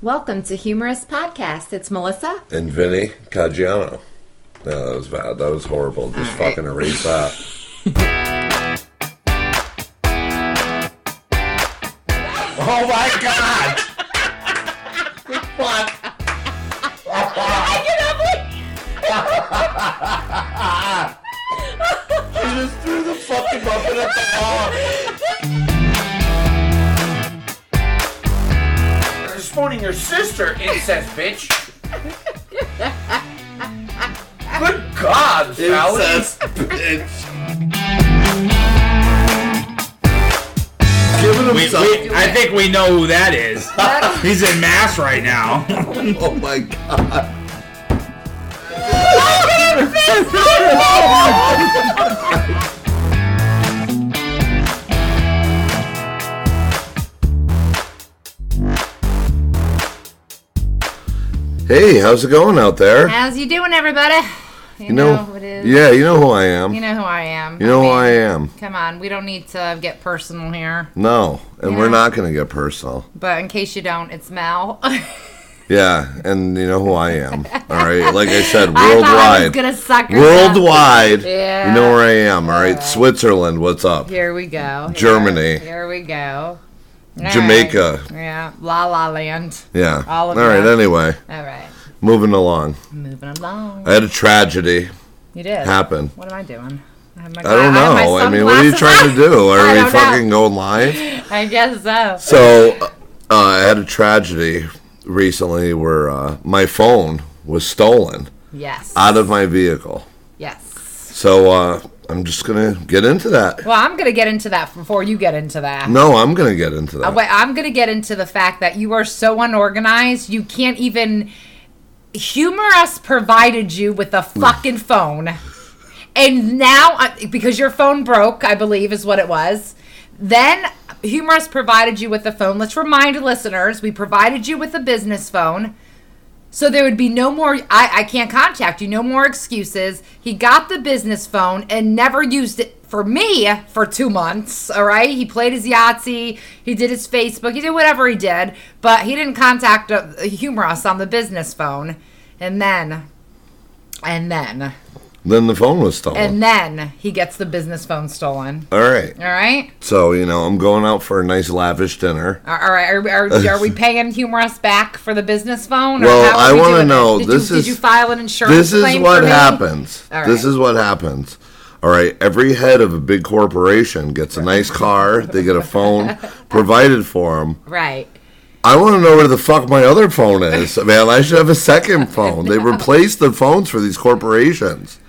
Welcome to Humor Us Podcast. It's Melissa. And Vinny Caggiano. No, that was bad. That was horrible. Just All right. fucking erase that. oh my god! what? I just threw the fucking muffin at the wall. You're spawning your sister, incest bitch. Good God, Sally. Incest bitch. Giving We, himself. we, I think we know who that is. He's in mass right now. oh my god. Hey, how's it going out there? How's you doing, everybody? You, You know, who it is. yeah, you know who I am. You know who I am. You know who mean, I am. Come on, we don't need to get personal here. No, and Yeah. we're not going to get personal. But in case you don't, it's Mel. Yeah, and you know who I am. All right, like I said, I thought I worldwide. gonna suck her up. Worldwide. Yeah. You know where I am. All right, Switzerland, what's up? Here we go. Here- Germany. Here, we go. All Jamaica. right. Yeah. La La Land. Yeah. All of All right, anyway, All right. moving along. Moving along. I had a tragedy You did. happen. What am I doing? I, I don't gla- have my know. I mean, what are you trying to do? Are we don't know. fucking going live? I guess so. So, uh, I had a tragedy recently where uh, my phone was stolen Yes. out of my vehicle. yes. So, uh, I'm just going to get into that. Well, I'm gonna get into that before you get into that. No, I'm going to get into that. Uh, Wait, I'm gonna get into the fact that you are so unorganized. You can't even. Humor Us provided you with a fucking phone, and now uh, because your phone broke, I believe is what it was. Then Humor Us provided you with a phone. Let's remind listeners, we provided you with a business phone. So there would be no more, I, I can't contact you, no more excuses. He got the business phone and never used it for me for two months, all right? He played his Yahtzee, he did his Facebook, he did whatever he did, but he didn't contact uh, on the business phone. And then, and then, then the phone was stolen. and then he gets the business phone stolen, All right. all right? So, you know, I'm going out for a nice lavish dinner. All right, are, are, are we paying Humor Us back for the business phone? or Well, I we wanna know, Did this you, is- Did you file an insurance This is what happens. This is what happens. All right, every head of a big corporation gets a nice car, they get a phone provided for them. Right. I want to know where the fuck my other phone is. Man, I should have a second phone. They replace the phones for these corporations.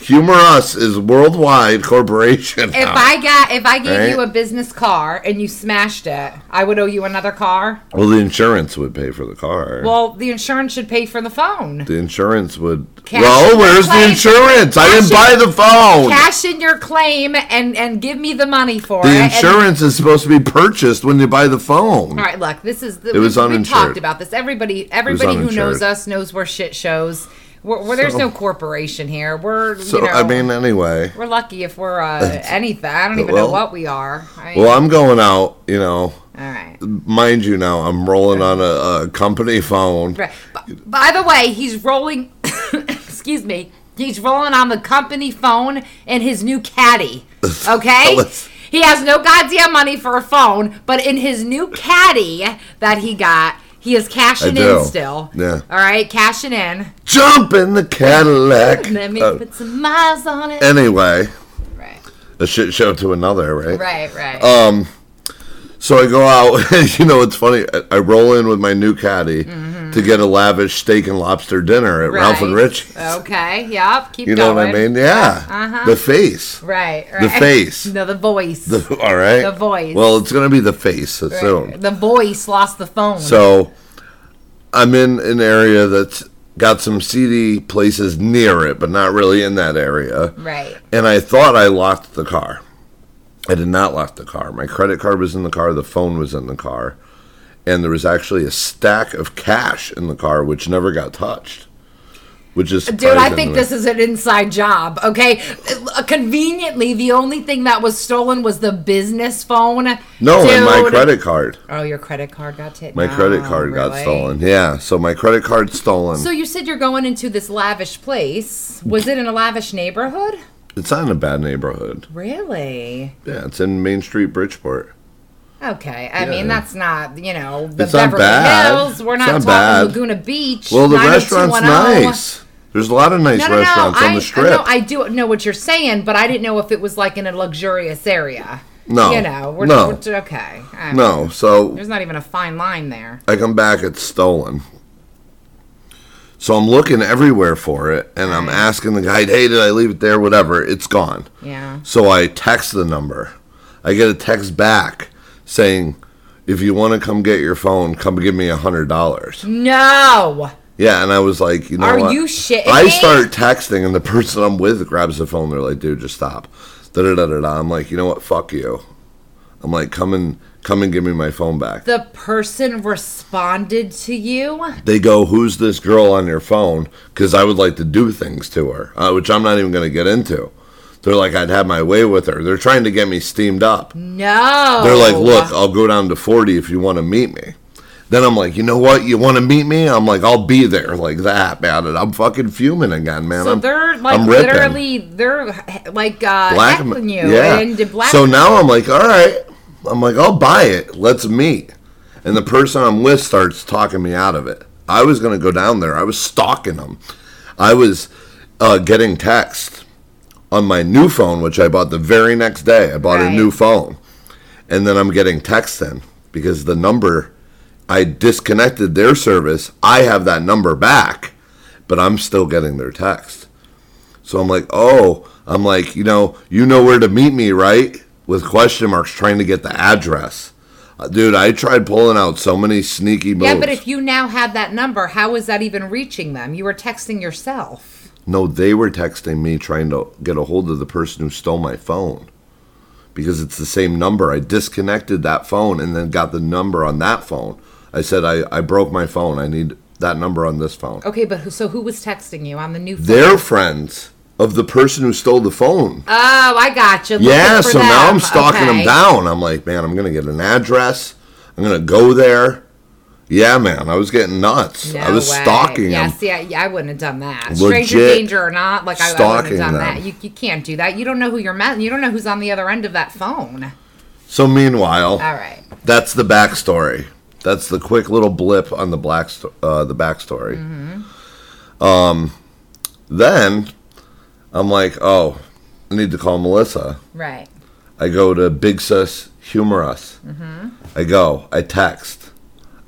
Humor Us is worldwide corporation. If now. I got if I gave Right. you a business car and you smashed it, I would owe you another car. well, the insurance would pay for the car. Well, the insurance should pay for the phone. the insurance would. Cash well, in where's the insurance? I didn't Cash buy the phone. Cash in your claim and and give me the money for the it. and- insurance is supposed to be purchased when you buy the phone. all right, look, this is the, It was we, we talked about this. Everybody, everybody who knows us knows we're shit shows. We're, we're, there's So- no corporation here. We're So you know, I mean, anyway. we're lucky if we're uh, anything. I don't even Well- know what we are. I, Well, I'm going out. You know, all right. mind you, now I'm rolling on a, a company phone. Right. B- by the way, he's rolling. excuse me. He's rolling on the company phone in his new caddy. Okay. He has no goddamn money for a phone, but in his new caddy that he got, he is cashing in still. Yeah. All right, cashing in. Jump in the Cadillac. Let me Uh, put some miles on it. anyway, right. a shit show to another, right? Right. Right. Um, so I go out. you know, it's funny. I, I roll in with my new caddy to get a lavish steak and lobster dinner at Ralph and. Richie's. Okay. Yep. Keep going. You know going. what I mean? Yeah. Uh-huh. The face. Right. Right. The face. No, the voice. The, all right. The voice. Well, it's gonna be the face soon. the voice lost the phone. So I'm in an area that's got some CD places near it, but not really in that area. right. And I thought I locked the car. I did not lock the car. My credit card was in the car, the phone was in the car, and there was actually a stack of cash in the car which never got touched. which is Dude, I think this is an inside job. Okay, conveniently, the only thing that was stolen was the business phone. no, and my credit card. Oh, your credit card got taken. My credit card got stolen. Yeah, so my credit card stolen. So you said you're going into this lavish place. Was it in a lavish neighborhood? it's not in a bad neighborhood. Really? Yeah, it's in Main Street, Bridgeport. Okay. I Yeah. mean, that's not, you know, the It's Beverly bad. Hills. We're not, not talking bad. Laguna Beach. Well, the restaurant's oh. nice. There's a lot of nice No, no, no. restaurants I, on the strip. No, I do know what you're saying, but I didn't know if it was like in a luxurious area. No. You know, we're, No. we're okay. Right. no, so There's not even a fine line there. I come back, it's stolen. So I'm looking everywhere for it, and I'm asking the guy, hey, did I leave it there? Whatever, it's gone. Yeah. So I text the number. I get a text back saying, if you want to come get your phone, come give me a hundred dollars. No. Yeah, and I was like, you know Are what? you shitting I start texting, and the person I'm with grabs the phone. They're like, dude, just stop. Da da da da da. I'm like, you know what? Fuck you. I'm like, come and come and give me my phone back. The person responded to you. They go, who's this girl on your phone? Because I would like to do things to her, uh, which I'm not even going to get into. They're like, I'd have my way with her. They're trying to get me steamed up. No. They're like, look, I'll go down to 40 if you want to meet me. Then I'm like, you know what? You want to meet me? I'm like, I'll be there like that man. it. I'm fucking fuming again, man. So I'm, they're like I'm literally, they're like uh, Black you yeah. and black. So now I'm like, all right. I'm like, I'll buy it. Let's meet. And the person I'm with starts talking me out of it. I was gonna go down there. I was stalking them. I was uh, getting text on my new phone, which I bought the very next day. I bought a new phone, and then I'm getting text in because the number I disconnected their service. I have that number back, but I'm still getting their text. So I'm like, oh, I'm like, you know, you know where to meet me, right? With question marks, trying to get the address. Uh, dude, I tried pulling out so many sneaky moves. yeah, but if you now have that number, how is that even reaching them? You were texting yourself. No, they were texting me trying to get a hold of the person who stole my phone. Because it's the same number. I disconnected that phone and then got the number on that phone. I said, I, I broke my phone. I need that number on this phone. Okay, but who, so who was texting you on the new phone? They're friends of the person who stole the phone. Oh, I got you. Yeah, so now. I'm stalking Okay. them down. I'm like, man, I'm gonna get an address. I'm gonna go there. Yeah, man, I was getting nuts. No I was way. stalking yeah, them. see, I, yeah, I wouldn't have done that. Legit Stranger danger or not, like I, I wouldn't have done them. that. You, you can't do that. You don't know who you're met. You don't know who's on the other end of that phone. So meanwhile, All right. that's the backstory. That's the quick little blip on the black sto- uh, the backstory. Mm-hmm. Um, then I'm like, oh, I need to call Melissa. Right. I go to Big Sis Humor Us. Mm-hmm. I go. I text.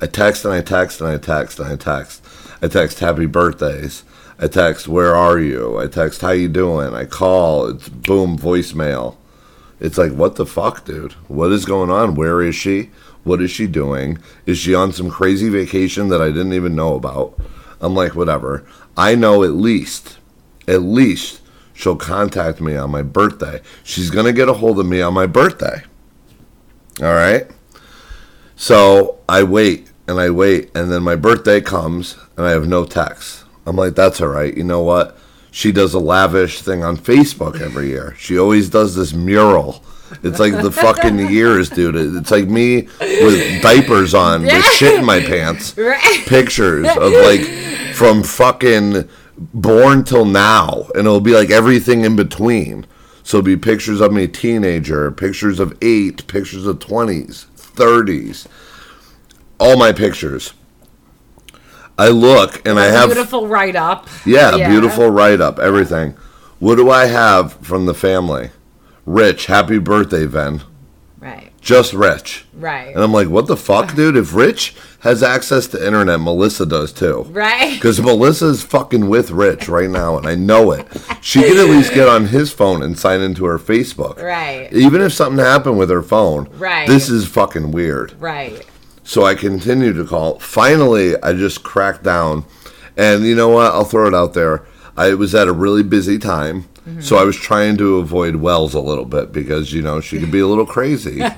I text and I text and I text and I text. I text happy birthdays. I text where are you? I text how you doing? I call. It's boom voicemail. It's like what the fuck, dude? What is going on? Where is she? What is she doing? Is she on some crazy vacation that I didn't even know about? I'm like whatever. I know at least, at least she'll contact me on my birthday. She's gonna get a hold of me on my birthday. All right. So I wait and I wait, and then my birthday comes and I have no text. I'm like, that's all right. You know what? She does a lavish thing on Facebook every year. She always does this mural. It's like the fucking years, dude. It's like me with diapers on, with shit in my pants. Pictures of like from fucking born till now, and it'll be like everything in between. So it'll be pictures of me teenager, pictures of eight, pictures of twenties, thirties, all my pictures. I look and I have Beautiful write up. yeah, a beautiful write up, everything. What do I have from the family? Rich, happy birthday, Ven. Right. Just Rich. Right. And I'm like, what the fuck, dude? If Rich has access to internet, Melissa does too. Right. Because Melissa's fucking with Rich right now, and I know it. She can at least get on his phone and sign into her Facebook. Right. Even if something happened with her phone, Right. this is fucking weird. Right. So I continued to call. Finally, I just cracked down. And you know what? I'll throw it out there. I was at a really busy time. Mm-hmm. So I was trying to avoid Wells a little bit because, you know, she could be a little crazy.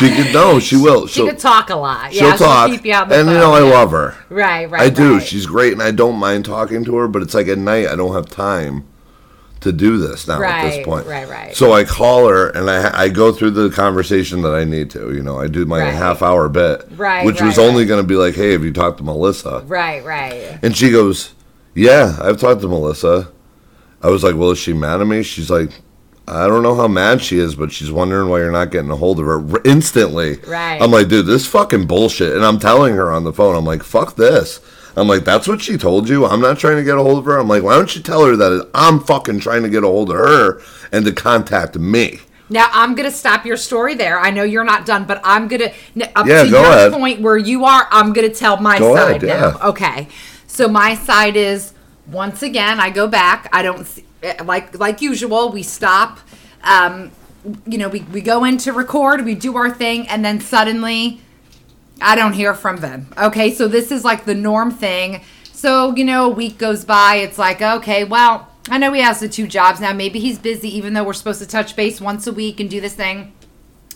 She could no, she will. She She'll, could talk a lot. she'll yeah, talk, She'll keep you and you know I yeah. love her. Right, right. I do. right. She's great, and I don't mind talking to her. But it's like at night, I don't have time to do this now at this point. right, right. So I call her, and I I go through the conversation that I need to. You know, I do my Right. half hour bit, Right, which was only right. going to be like, "Hey, have you talked to Melissa?" Right, right. And she goes, "Yeah, I've talked to Melissa." I was like, "Well, is she mad at me?" She's like, "I don't know how mad she is, but she's wondering why you're not getting a hold of her instantly." Right. I'm like, "Dude, this fucking bullshit." And I'm telling her on the phone, I'm like, "Fuck this." I'm like, "That's what she told you." I'm not trying to get a hold of her. I'm like, "Why don't you tell her that I'm fucking trying to get a hold of her and to contact me?" Now I'm gonna stop your story there. I know you're not done, but I'm gonna up Yeah, to go your ahead. point where you are. I'm gonna tell my Go side ahead, now. yeah. Okay, so my side is once again I go back. I don't see, eh, like like usual. We stop. Um, you know, we we go in to record. We do our thing, and then suddenly I don't hear from them. Okay, so this is like the norm thing. So, you know, a week goes by. It's like, okay, well, I know he has the two jobs now. Maybe he's busy, even though we're supposed to touch base once a week and do this thing.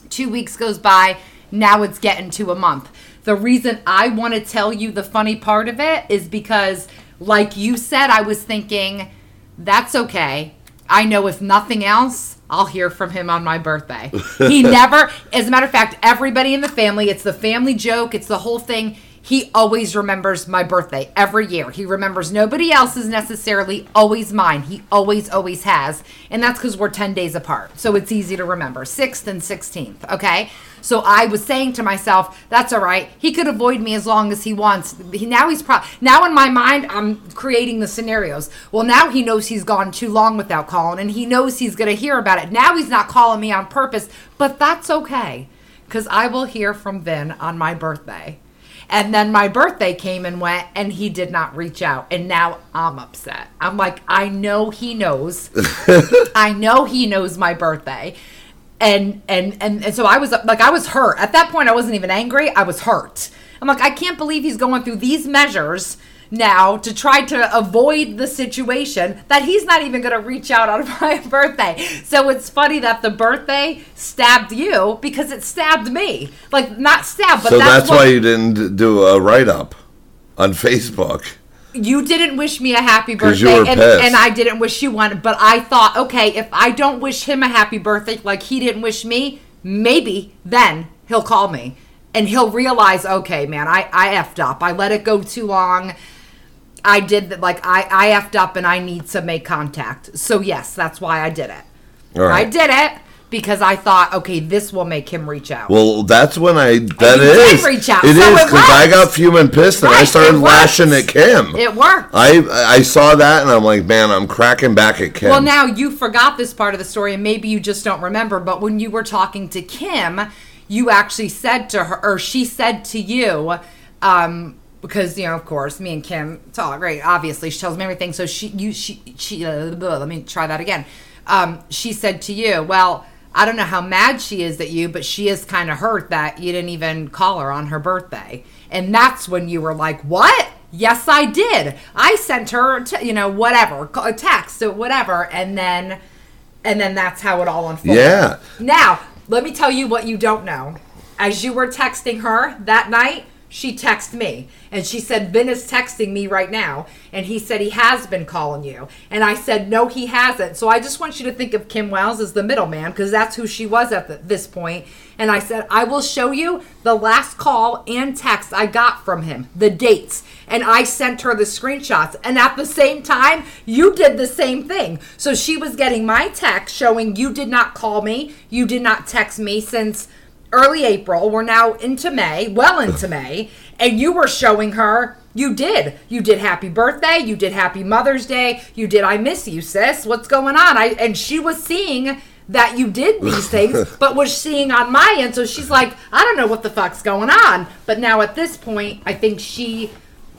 Two weeks goes by. Now it's getting to a month. The reason I want to tell you the funny part of it is because, like you said, I was thinking, that's okay. I know if nothing else, I'll hear from him on my birthday. He never, as a matter of fact, everybody in the family, it's the family joke, it's the whole thing. He always remembers my birthday every year. He remembers nobody else's necessarily, always mine. He always, always has. And that's because we're 10 days apart. So it's easy to remember 6th and 16th. Okay. So I was saying to myself, that's all right. He could avoid me as long as he wants. He, now he's pro- now in my mind, I'm creating the scenarios. Well, now he knows he's gone too long without calling, and he knows he's going to hear about it. Now he's not calling me on purpose, but that's okay because I will hear from Vin on my birthday. And then my birthday came and went, and he did not reach out. And now I'm upset. I'm like, I know he knows. I know he knows my birthday. And, and and and so I was like I was hurt. At that point I wasn't even angry. I was hurt. I'm like I can't believe he's going through these measures now to try to avoid the situation that he's not even going to reach out on my birthday. So it's funny that the birthday stabbed you because it stabbed me. Like not stabbed, but So that's, that's why you didn't do a write up on Facebook. you didn't wish me a happy birthday and, and I didn't wish you one, but I thought, okay, if I don't wish him a happy birthday like he didn't wish me, maybe then he'll call me and he'll realize, okay, man, I, I effed up. I let it go too long. I did that like I, I effed up and I need to make contact. So yes, that's why I did it. Right. I did it because I thought, okay, this will make him reach out. Well, that's when I. That is. reach out, It so is because I got fuming pissed and I started lashing at Kim. it worked. I I saw that and I'm like, man, I'm cracking back at Kim. Well, now you forgot this part of the story, and maybe you just don't remember. But when you were talking to Kim, you actually said to her, or she said to you, um, because you know, of course, me and Kim talk. Right? Obviously, she tells me everything. So she, you, she, she. Uh, blah, let me try that again. Um, she said to you, well. I don't know how mad she is at you, but she is kind of hurt that you didn't even call her on her birthday. And that's when you were like, "What? Yes, I did. I sent her, te- you know, whatever, a text or whatever." And then and then that's how it all unfolded. Yeah. Now, let me tell you what you don't know. As you were texting her that night, she texted me and she said, Ben is texting me right now. And he said he has been calling you. And I said, no, he hasn't. So I just want you to think of Kim Wells as the middleman because that's who she was at the, this point. And I said, I will show you the last call and text I got from him, the dates. And I sent her the screenshots. And at the same time, you did the same thing. So she was getting my text showing you did not call me, you did not text me since early April. We're now into May, well into May, and you were showing her you did. You did happy birthday, you did happy Mother's Day, you did I miss you, sis. What's going on? I and she was seeing that you did these things, but was seeing on my end. So she's like, I don't know what the fuck's going on. But now at this point, I think she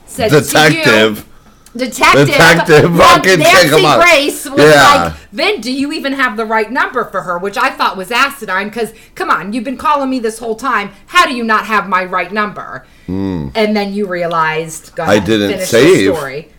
said Detective. Detective, Detective, fucking Nancy. Grace was Yeah. like, Vin, do you even have the right number for her? Which I thought was acidine because, come on, you've been calling me this whole time. How do you not have my right number? And then you realized, Hmm. I didn't save. story.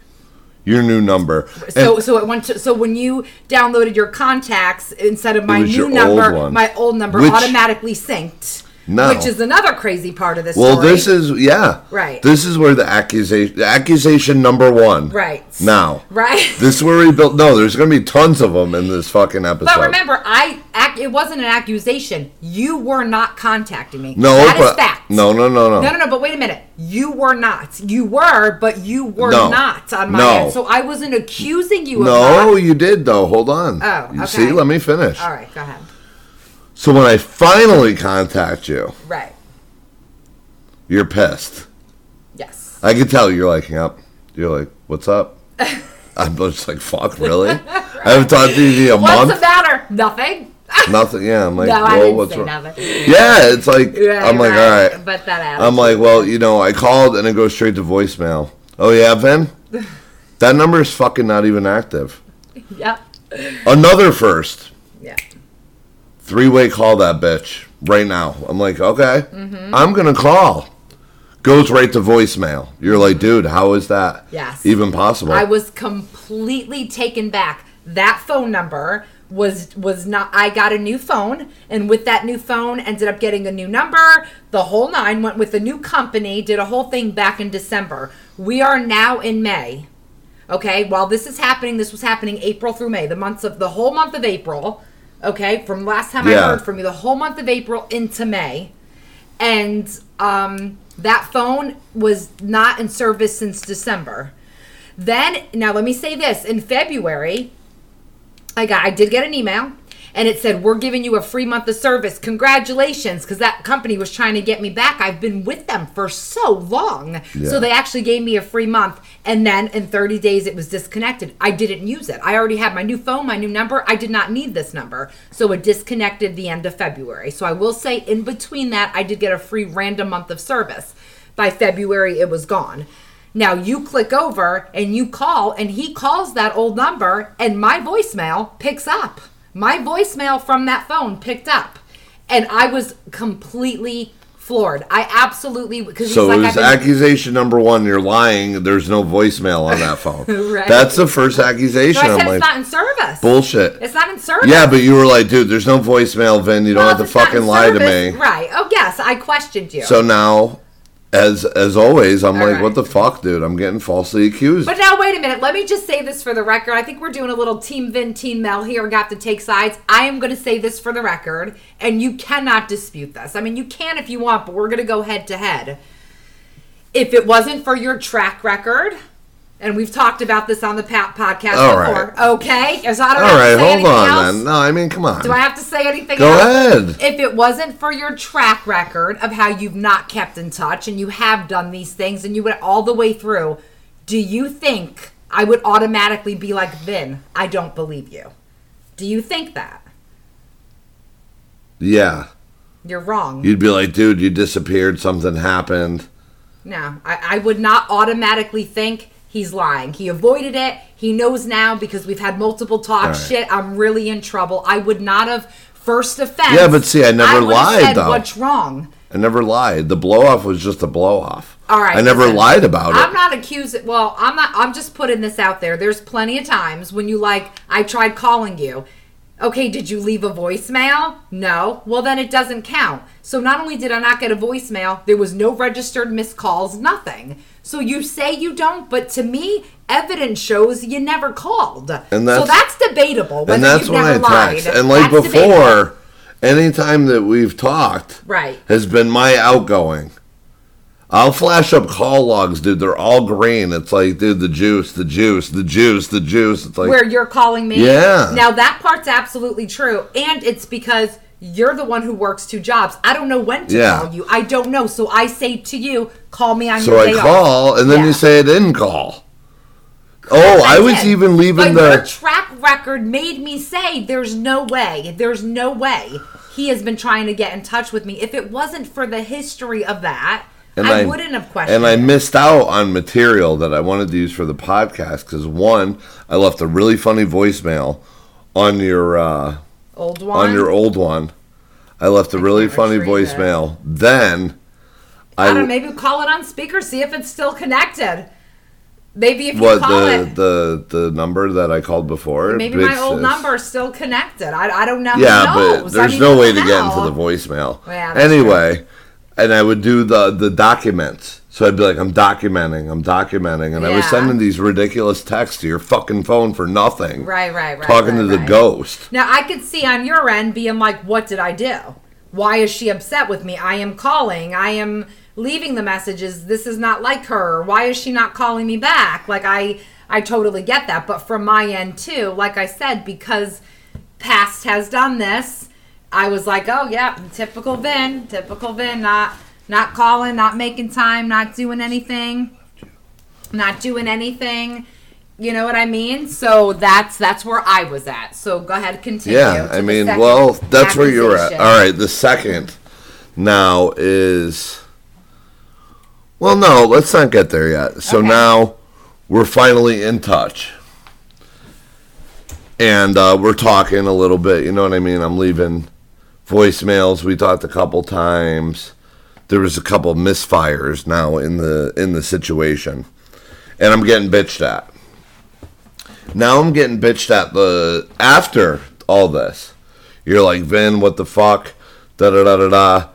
Your new number. So, And- so it went to. So when you downloaded your contacts instead of my new number, my old number Which- automatically synced. No. Which is another crazy part of this Well, story. this is yeah. Right. This is where the accusation, the accusation number one. Right. Now. Right. This is where we built. No, there's gonna be tons of them in this fucking episode. But remember, I ac- it wasn't an accusation. You were not contacting me. no, that is but fact. no, no, no, no. No, no, no, but wait a minute. You were not. You were, but you were No. not on my No. end. So I wasn't accusing you of No, you did though. Hold on. Oh, You see, let me finish. All right, go ahead. So when I finally contact you, Right. you're pissed. Yes. I can tell you're like, yep. You're like, what's up? I'm just like, fuck, really? I haven't talked to you in a What's month. What's the matter? Nothing. Nothing. Yeah, I'm like, no, well, what's wrong? nothing. Yeah, it's like Right, I'm like, all right. But that I'm like, well, you know, I called and it goes straight to voicemail. Oh yeah, Vin, that number is fucking not even active. Yep. Another first. Three way call that bitch right now. I'm like, okay, Mm-hmm. I'm gonna call. Goes right to voicemail. You're like, dude, how is that Yes. even possible? I was completely taken back. That phone number was was not I got a new phone and with that new phone ended up getting a new number. The whole nine went with a new company, did a whole thing back in December. We are now in May. Okay? While this is happening, this was happening April through May, the months of the whole month of April. Okay? From last time I heard from you, the whole month of April into May and um, that phone was not in service since December. Then, now let me say this: in February, I got, I did get an email, and it said we're giving you a free month of service. Congratulations, because that company was trying to get me back. I've been with them for so long, Yeah. so they actually gave me a free month, and then in 30 days it was disconnected. I didn't use it. I already had my new phone, my new number. I did not need this number, so it disconnected the end of February. So I will say, in between that, I did get a free random month of service. By February, it was gone. Now you click over and you call, and he calls that old number, and my voicemail picks up. My voicemail from that phone picked up, and I was completely floored. I absolutely because so he's it was been- accusation number one. You're lying. There's no voicemail on that phone. Right. That's the first accusation. I I'm said like, it's not in service. bullshit. It's not in service. Yeah, but you were like, dude, there's no voicemail, Vin. You don't have to if it's not in fucking lie to me. Right. Oh yes, I questioned you. So now, as as always, I'm All like, right. what the fuck, dude? I'm getting falsely accused. But now, wait a minute. Let me just say this for the record. I think we're doing a little Team Vin, Team Mel here. Got to take sides. I am going to say this for the record, and you cannot dispute this. I mean, you can if you want, but we're going to go head to head. If it wasn't for your track record, and we've talked about this on the pa- podcast All before, right. okay? So I don't All right, hold on else. then. No, I mean, come on. Do I have to say anything Go else? ahead. If it wasn't for your track record of how you've not kept in touch and you have done these things and you went all the way through, do you think I would automatically be like, Vin, I don't believe you? Do you think that? Yeah, You're wrong. you'd be like, dude, you disappeared. Something happened. no, I, I would not automatically think he's lying. He avoided it. He knows now because we've had multiple talks. right. Shit, I'm really in trouble. I would not have first offense. Yeah, but see, I never would've lied, said, though. What's wrong? I never lied. The blow off was just a blow off. All right. I never listen, lied about it. I'm not accusing. Well, I'm not. I'm just putting this out there. There's plenty of times when you like. I tried calling you. Okay, did you leave a voicemail? No. Well, then it doesn't count. So not only did I not get a voicemail, there was no registered missed calls, nothing. So you say you don't, but to me, evidence shows you never called. And so that's- that's debatable. Whether and that's you've when I text. And like That's debatable. before, anytime that we've talked, Right. has been my outgoing. I'll flash up call logs, dude. They're all green. It's like, dude, the juice, the juice, the juice, the juice. It's like, where you're calling me. Yeah. Now that part's absolutely true, and it's because you're the one who works two jobs. I don't know when to Yeah. call you. I don't know, so I say to you, call me on so your I day off. call, and then Yeah. you say I didn't call. Oh, I, was did. even leaving but your the. track record made me say there's no way, there's no way he has been trying to get in touch with me. If it wasn't for the history of that, I, wouldn't have questioned. And I missed out on material that I wanted to use for the podcast because one, I left a really funny voicemail on your uh, old one. on your old one. I left a really funny retrieve it. voicemail. Then I I don't know, maybe call it on speaker, see if it's still connected. Maybe if you What call the it, the the number that I called before? maybe my old number is still connected. I, I don't know. Yeah, but there's no way to get into the voicemail. Yeah, that's anyway, and I would do the the documents. So I'd be like, I'm documenting, I'm documenting, and I was sending these ridiculous texts to your fucking phone for nothing. Right, right, right. Talking right, to the ghost. Now I could see on your end being like, "What did I do? Why is she upset with me? I am calling. I am leaving the messages. This is not like her. Why is she not calling me back?" Like I, I totally get that. But from my end too, like I said, because past has done this, I was like, "Oh yeah, typical Vin, typical Vin, not not calling, not making time, not doing anything." not doing anything. You know what I mean? So that's that's where I was at. So go ahead, continue. Yeah, I mean, well, that's where you're at. All right, the second now is. Well, no, let's not get there yet. So Okay. now we're finally in touch. And uh, we're talking a little bit, you know what I mean? I'm leaving voicemails. We talked a couple times. There was a couple misfires now in the in the situation. And I'm getting bitched at. Now I'm getting bitched at the after all this. You're like, Vin, what the fuck? Da da da da da.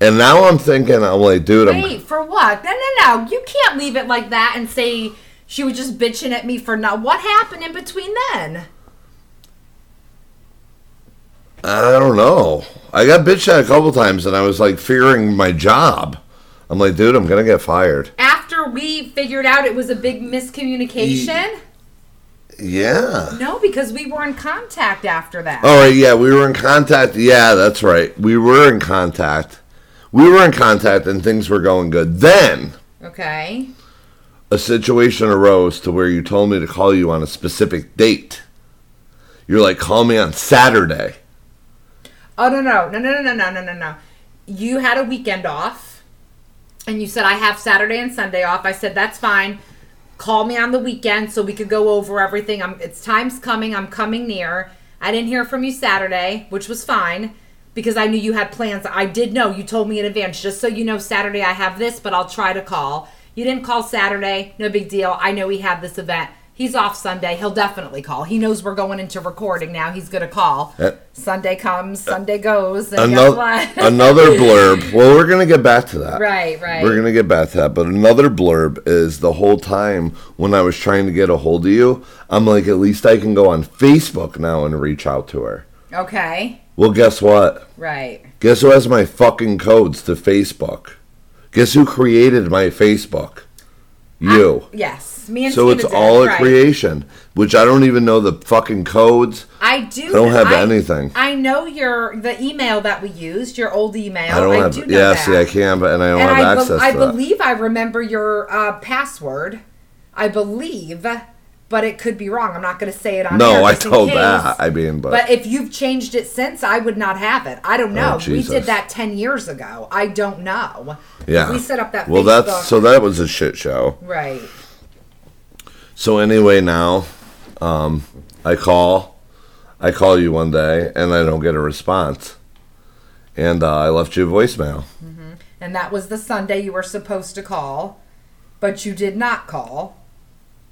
And now I'm thinking, I'm like, dude, I'm Wait, for what? No, no, no. You can't leave it like that and say she was just bitching at me for not. What happened in between then? I don't know. I got bitched at a couple times and I was like fearing my job. I'm like, dude, I'm gonna get fired. After we figured out it was a big miscommunication? Yeah. No, because we were in contact after that. All right, yeah, we were in contact. Yeah, that's right. We were in contact. We were in contact and things were going good. Then Okay. a situation arose to where you told me to call you on a specific date. You're like, call me on Saturday. Oh no no no no no no no no no! You had a weekend off, and you said I have Saturday and Sunday off. I said that's fine. Call me on the weekend so we could go over everything. I'm. It's time's coming. I'm coming near. I didn't hear from you Saturday, which was fine because I knew you had plans. I did know you told me in advance, just so you know. Saturday I have this, but I'll try to call. You didn't call Saturday. No big deal. I know we have this event. He's off Sunday. He'll definitely call. He knows we're going into recording now. He's gonna call. Uh, Sunday comes, Sunday goes, and Another, another blurb. Well, we're gonna get back to that. right, right. We're gonna get back to that. But another blurb is the whole time when I was trying to get a hold of you, I'm like, at least I can go on Facebook now and reach out to her. okay, Well, guess what? right. Guess who has my fucking codes to Facebook? Guess who created my Facebook? You. Yes, me and so it's all a right. creation, which I don't even know the fucking codes. I do. I don't have anything. I know your the email that we used, your old email. I don't have. do know Yeah, that. see, I can't, but and I don't and have I, be- access I to that. believe I remember your uh, password. I believe, but it could be wrong. I'm not going to say it on No, I told case. that. I mean, but, But if you've changed it since, I would not have it. I don't know. we Oh, Jesus. did that ten years ago. I don't know. yeah, we set up that. Well, Facebook. that's so that was a shit show. right. So anyway, now um, I call, I call you one day, and I don't get a response, and uh, I left you a voicemail. And that was the Sunday you were supposed to call, but you did not call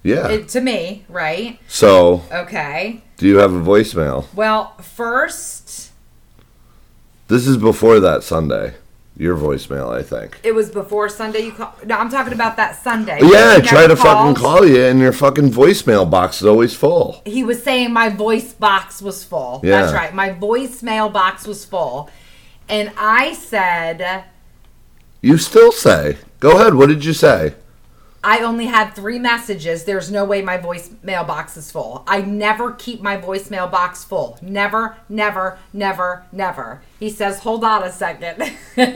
Yeah. it to me, right? so Okay. do you have a voicemail? Well, first This is before that Sunday. Your voicemail, I think. it was before Sunday you call? No, I'm talking about that Sunday. Yeah, I never to fucking call you, and your fucking voicemail box is always full. He was saying my voice box was full. Yeah. That's right. My voicemail box was full. And I said You still say. Go ahead. What did you say? I only had three messages. There's no way my voicemail box is full. I never keep my voicemail box full. Never, never, never, never. He says, hold on a second. All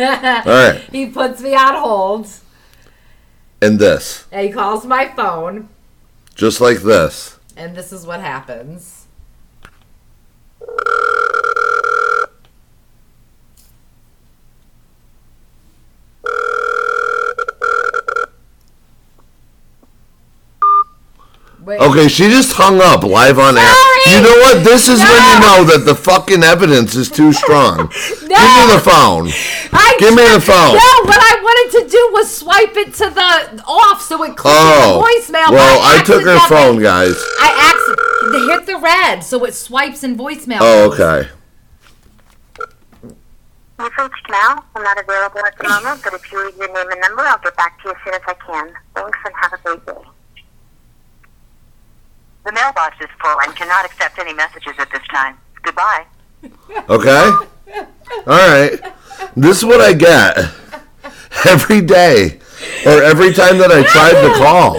right. He puts me on hold And this, and he calls my phone, just like this. and this is what happens. Wait. Okay, she just hung up live on air. You know what? This is when you know that the fucking evidence is too strong. Give me the phone. I Give me the phone. No, what I wanted to do was swipe it to the off so it clicked Oh. the voicemail. but Well, I took her phone, guys. I accidentally hit the red so it swipes in voicemail. Oh, okay. You've reached Mel. I'm not available at the moment, but if you leave your name and number, I'll get back to you as soon as I can. Thanks and have a great day. The mailbox is full and cannot accept any messages at this time. Goodbye. Okay? All right. This is what I get every day or every time that I tried to call.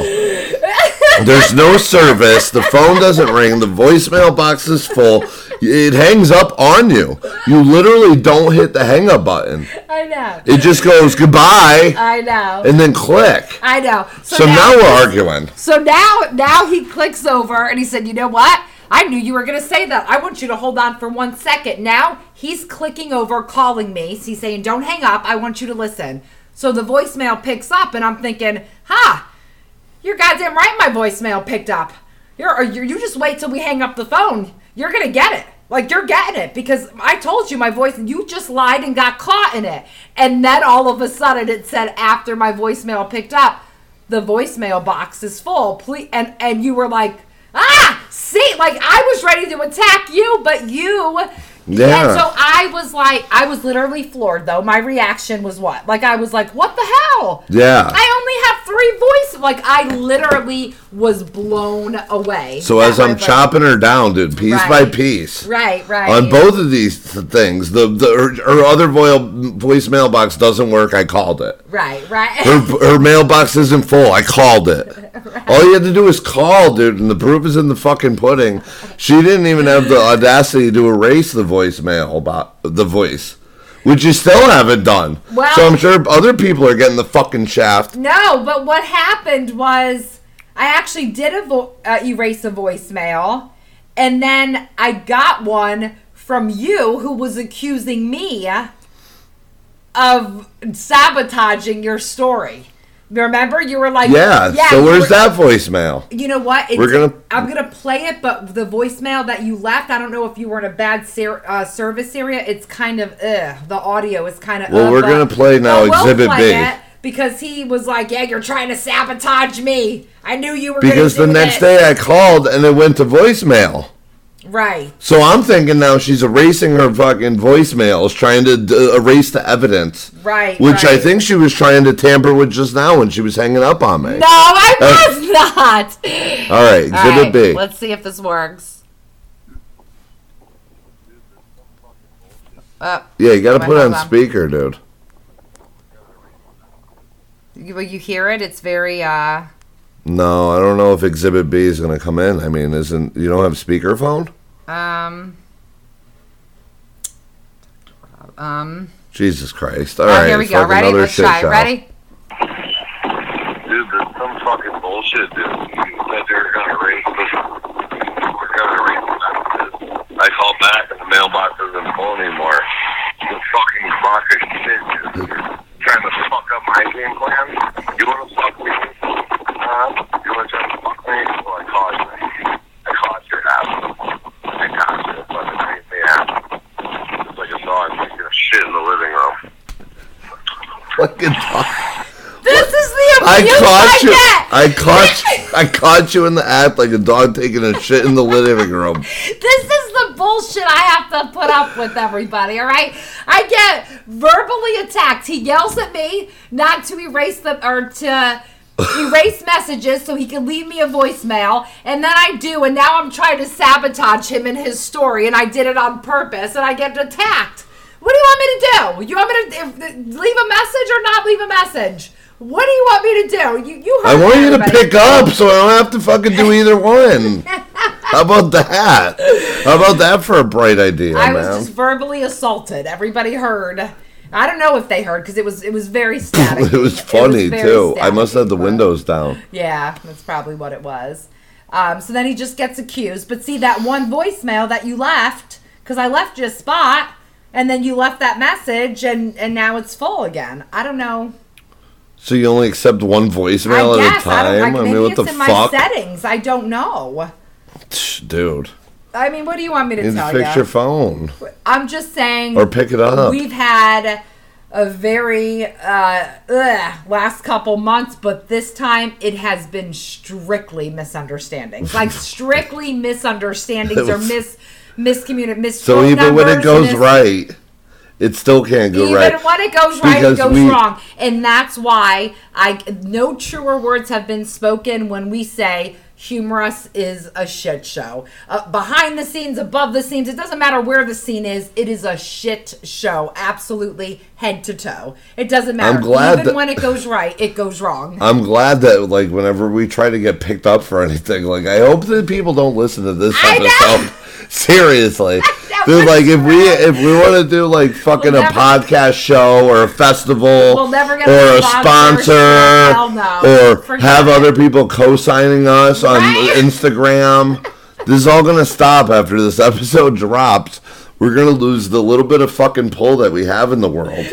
There's no service. The phone doesn't ring. The voicemail box is full. It hangs up on you. You literally don't hit the hang up button. I know. It just goes goodbye I know. and then click. I know. So now we're arguing. So now, now he clicks over and he said, "You know what? I knew you were going to say that. I want you to hold on for one second. Now he's clicking over, calling me. So he's saying, "Don't hang up. I want you to listen." So the voicemail picks up, and I'm thinking, "Ha, you're goddamn right. My voicemail picked up. You're, you just wait till we hang up the phone. You're gonna get it." Like you're getting it because I told you my voice. You just lied and got caught in it, and then all of a sudden it said after my voicemail picked up, the voicemail box is full. Please, and and you were like, ah, see, like I was ready to attack you, but you. Yeah. And so I was like, I was literally floored though. My reaction was what? Like I was like, what the hell? Yeah. I only have three voice. Like I literally was blown away. So as I'm chopping her down, dude, piece by piece, right, right, on both of these th- things, the the her, her other voice voicemail box doesn't work. I called it. right, right. Her, her mailbox isn't full. I called it. Right. All you had to do was call, dude, and the proof is in the fucking pudding. She didn't even have the audacity to erase the voicemail about the voice, which you still haven't done. Well- so I'm sure other people are getting the fucking shaft. No, but what happened was I actually did a vo- uh, erase a voicemail, and then I got one from you who was accusing me of sabotaging your story. Remember, you were like, Yeah. so where's that voicemail? You know what? It's, We're gonna- I'm gonna play it, but the voicemail that you left, I don't know if you were in a bad ser- uh, service area. It's kind of ugh. The audio is kind of. Well, ugh, we're gonna play now we'll Exhibit play B. because he was like, "Yeah, you're trying to sabotage me. I knew you were." Because the next this." day I called and it went to voicemail. Right? So I'm thinking now she's erasing her fucking voicemails, trying to d- erase the evidence. Right, Which I think she was trying to tamper with just now when she was hanging up on me. No, I Uh, was not. All right, Exhibit All right, B. Let's see if this works. Uh, Yeah, you gotta put it on on. speaker, dude. you, you hear it? It's very uh. No, I don't know if Exhibit B is gonna come in. I mean, isn't you don't have speakerphone? Um. Um. Jesus Christ! All oh, right, here we go. fucking Ready? another Let's try. show. Ready? Dude, this some fucking bullshit, dude. You said they were gonna raise this. We're gonna raise the I called back and the mailbox isn't full anymore. You fucking crock of shit, dude. Trying to fuck up my game plan? You wanna fuck me? Huh? You wanna try to fuck me? Well, I caught you. I caught your ass. I caught you. Fucking raised the ass. It's like a dog taking a shit in the living room. Fucking. This is the I abuse caught you. get. I caught. you- I caught you in the act like a dog taking a shit in the living room. This is the bullshit I have to put up with, everybody, all right? I get verbally attacked. He yells at me not to erase the, or to erase messages so he can leave me a voicemail, and then I do, and now I'm trying to sabotage him in his story, and I did it on purpose, and I get attacked. What do you want me to do? You want me to if, leave a message or not leave a message? What do you want me to do? You, you I want you to pick up so I don't have to fucking do either one. How about that? How about that for a bright idea, I man? was just verbally assaulted. Everybody heard. I don't know if they heard because it was it was very static. it was funny very too. I must have the but- windows down. Yeah, that's probably what it was. Um, so then he just gets accused. But see that one voicemail that you left because I left you a spot, and then you left that message, and and now it's full again. I don't know. So you only accept one voicemail I at a I don't. time? I, I, maybe mean, what it's the in my fuck, settings. I don't know. dude? I mean, what do you want me to You need to tell fix you? your phone I'm just saying. or pick it up. We've had a very uh, ugh, last couple months, but this time it has been strictly misunderstandings, like strictly misunderstandings or mis miscommunication, mis. So even when it goes mis- right, it still can't go Even right. when it goes right, Because it goes we- wrong, and that's why I no truer words have been spoken when we say humorous is a shit show. Uh, behind the scenes, above the scenes, it doesn't matter where the scene is. It is a shit show, absolutely head to toe. It doesn't matter. I'm glad Even that- when it goes right, it goes wrong. I'm glad that like whenever we try to get picked up for anything, like I hope that people don't listen to this I know. Seriously. Dude, like if we if we want to do like fucking We'll a podcast show or a festival We'll or a sponsor. no. or have other people co-signing us on Right? Instagram, this is all gonna stop after this episode drops. We're gonna lose the little bit of fucking pull that we have in the world.